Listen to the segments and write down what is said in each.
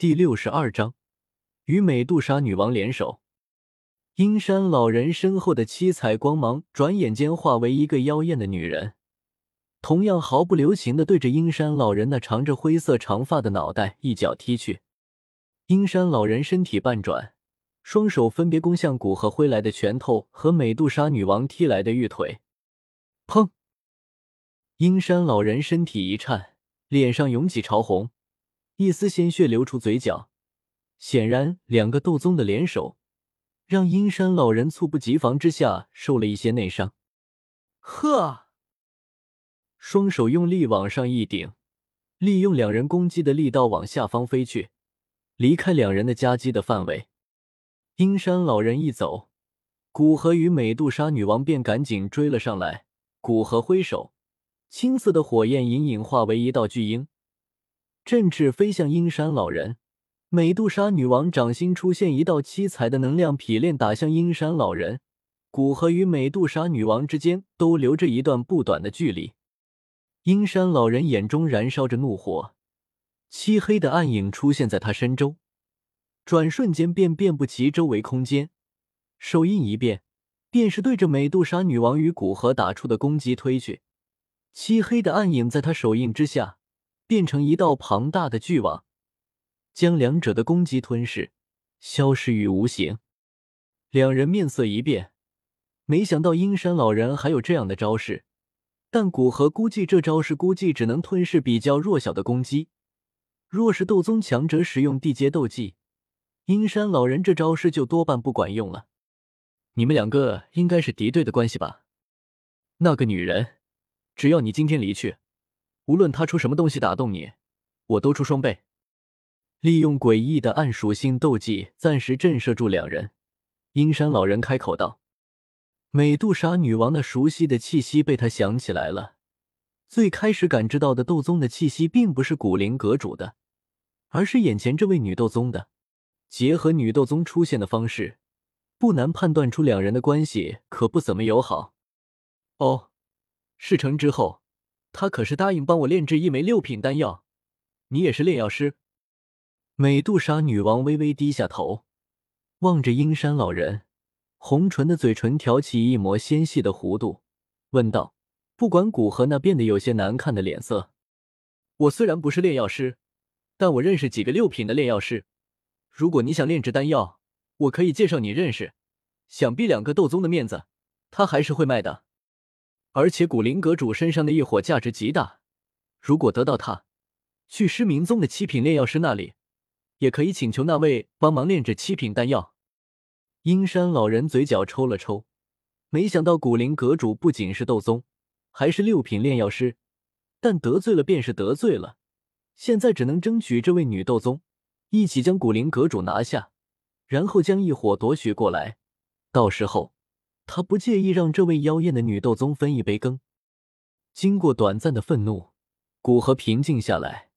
第六十二章，与美杜莎女王联手。阴山老人身后的七彩光芒转眼间化为一个妖艳的女人，同样毫不留情的对着阴山老人那长着灰色长发的脑袋一脚踢去。阴山老人身体半转，双手分别攻向古河挥来的拳头和美杜莎女王踢来的玉腿。砰！阴山老人身体一颤，脸上涌起潮红。一丝鲜血流出嘴角，显然两个斗宗的联手，让阴山老人猝不及防之下受了一些内伤。呵，双手用力往上一顶，利用两人攻击的力道往下方飞去，离开两人的夹击的范围。阴山老人一走，古河与美杜莎女王便赶紧追了上来。古河挥手，青色的火焰隐隐化为一道巨鹰。振翅飞向阴山老人，美杜莎女王掌心出现一道七彩的能量劈链，打向阴山老人。古河与美杜莎女王之间都留着一段不短的距离。阴山老人眼中燃烧着怒火，漆黑的暗影出现在他身周，转瞬间便遍布其周围空间。手印一变，便是对着美杜莎女王与古河打出的攻击推去。漆黑的暗影在他手印之下。变成一道庞大的巨网，将两者的攻击吞噬，消失于无形。两人面色一变，没想到阴山老人还有这样的招式，但古河估计这招式估计只能吞噬比较弱小的攻击。若是斗宗强者使用地阶斗技，阴山老人这招式就多半不管用了。你们两个应该是敌对的关系吧？那个女人，只要你今天离去。无论他出什么东西打动你，我都出双倍。利用诡异的暗属性斗技暂时震慑住两人，阴山老人开口道：“美杜莎女王的熟悉的气息被他想起来了。最开始感知到的斗宗的气息，并不是古灵阁主的，而是眼前这位女斗宗的。结合女斗宗出现的方式，不难判断出两人的关系可不怎么友好。哦，事成之后。”他可是答应帮我炼制一枚六品丹药，你也是炼药师。美杜莎女王微微低下头，望着阴山老人，红唇的嘴唇挑起一抹纤细的弧度，问道：“不管古河那变得有些难看的脸色，我虽然不是炼药师，但我认识几个六品的炼药师。如果你想炼制丹药，我可以介绍你认识。想必两个斗宗的面子，他还是会卖的。”而且古灵阁主身上的异火价值极大，如果得到它，去失明宗的七品炼药师那里，也可以请求那位帮忙炼制七品丹药。阴山老人嘴角抽了抽，没想到古灵阁主不仅是斗宗，还是六品炼药师，但得罪了便是得罪了，现在只能争取这位女斗宗一起将古灵阁主拿下，然后将异火夺取过来，到时候。他不介意让这位妖艳的女斗宗分一杯羹。经过短暂的愤怒，古河平静下来，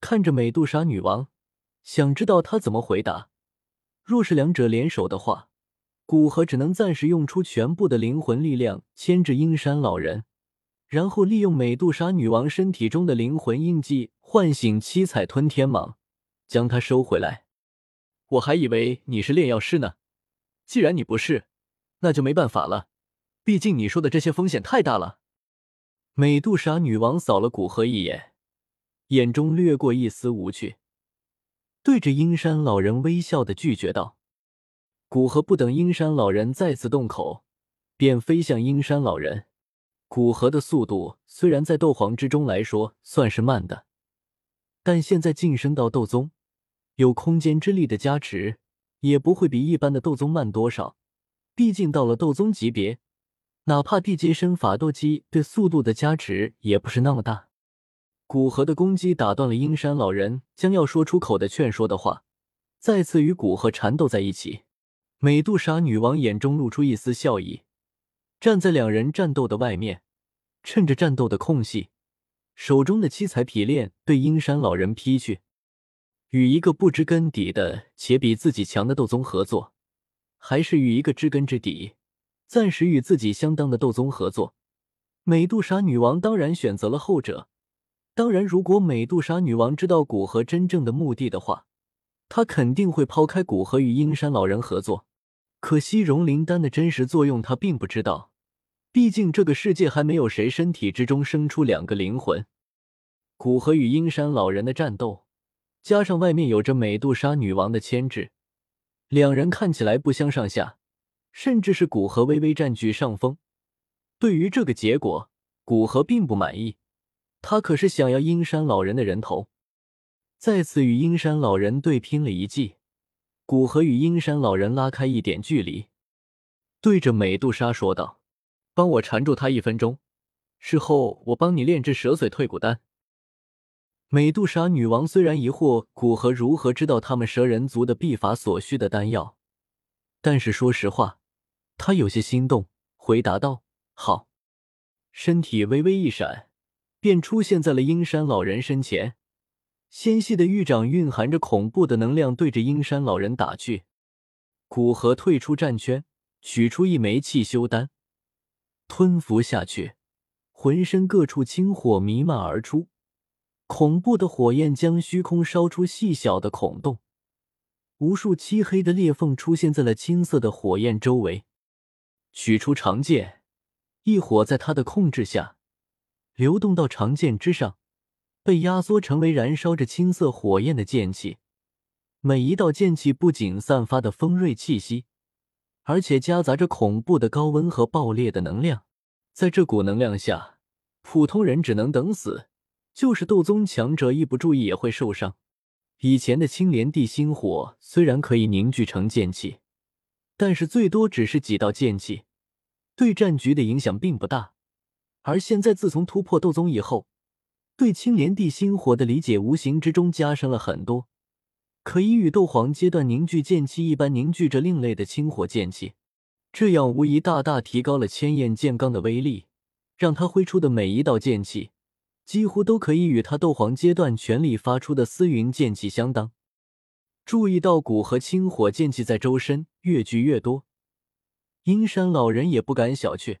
看着美杜莎女王，想知道她怎么回答。若是两者联手的话，古河只能暂时用出全部的灵魂力量牵制阴山老人，然后利用美杜莎女王身体中的灵魂印记唤醒七彩吞天蟒，将它收回来。我还以为你是炼药师呢，既然你不是。那就没办法了，毕竟你说的这些风险太大了。美杜莎女王扫了古河一眼，眼中掠过一丝无趣，对着阴山老人微笑的拒绝道：“古河不等阴山老人再次动口，便飞向阴山老人。古河的速度虽然在斗皇之中来说算是慢的，但现在晋升到斗宗，有空间之力的加持，也不会比一般的斗宗慢多少。”毕竟到了斗宗级别，哪怕地阶身法斗技对速度的加持也不是那么大。古河的攻击打断了阴山老人将要说出口的劝说的话，再次与古河缠斗在一起。美杜莎女王眼中露出一丝笑意，站在两人战斗的外面，趁着战斗的空隙，手中的七彩匹链对阴山老人劈去。与一个不知根底的且比自己强的斗宗合作。还是与一个知根知底、暂时与自己相当的斗宗合作。美杜莎女王当然选择了后者。当然，如果美杜莎女王知道古河真正的目的的话，他肯定会抛开古河与阴山老人合作。可惜融灵丹的真实作用他并不知道，毕竟这个世界还没有谁身体之中生出两个灵魂。古河与阴山老人的战斗，加上外面有着美杜莎女王的牵制，两人看起来不相上下，甚至是古河微微占据上风。对于这个结果，古河并不满意，他可是想要阴山老人的人头。再次与阴山老人对拼了一记，古河与阴山老人拉开一点距离，对着美杜莎说道：“帮我缠住他一分钟，事后我帮你炼制蛇髓退骨丹。”美杜莎女王虽然疑惑古河如何知道他们蛇人族的秘法所需的丹药，但是说实话，她有些心动，回答道：“好。”身体微微一闪，便出现在了阴山老人身前。纤细的玉掌蕴含着恐怖的能量，对着阴山老人打去。古河退出战圈，取出一枚气修丹，吞服下去，浑身各处青火弥漫而出。恐怖的火焰将虚空烧出细小的孔洞，无数漆黑的裂缝出现在了青色的火焰周围。取出长剑，一火在他的控制下流动到长剑之上，被压缩成为燃烧着青色火焰的剑气。每一道剑气不仅散发的锋锐气息，而且夹杂着恐怖的高温和爆裂的能量。在这股能量下，普通人只能等死。就是斗宗强者一不注意也会受伤。以前的青莲地心火虽然可以凝聚成剑气，但是最多只是几道剑气，对战局的影响并不大。而现在自从突破斗宗以后，对青莲地心火的理解无形之中加深了很多，可以与斗皇阶段凝聚剑气一般凝聚着另类的青火剑气，这样无疑大大提高了千焰剑罡的威力，让他挥出的每一道剑气。几乎都可以与他斗皇阶段全力发出的丝云剑气相当。注意到古河青火剑气在周身越聚越多，阴山老人也不敢小觑。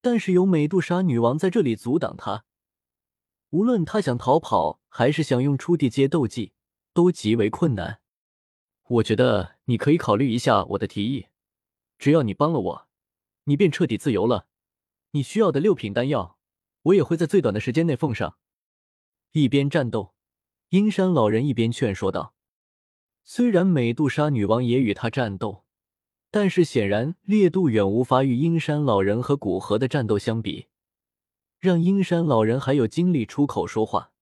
但是有美杜莎女王在这里阻挡他，无论他想逃跑还是想用出地阶斗技，都极为困难。我觉得你可以考虑一下我的提议，只要你帮了我，你便彻底自由了。你需要的六品丹药。我也会在最短的时间内奉上。一边战斗，阴山老人一边劝说道：“虽然美杜莎女王也与他战斗，但是显然烈度远无法与阴山老人和古河的战斗相比，让阴山老人还有精力出口说话。”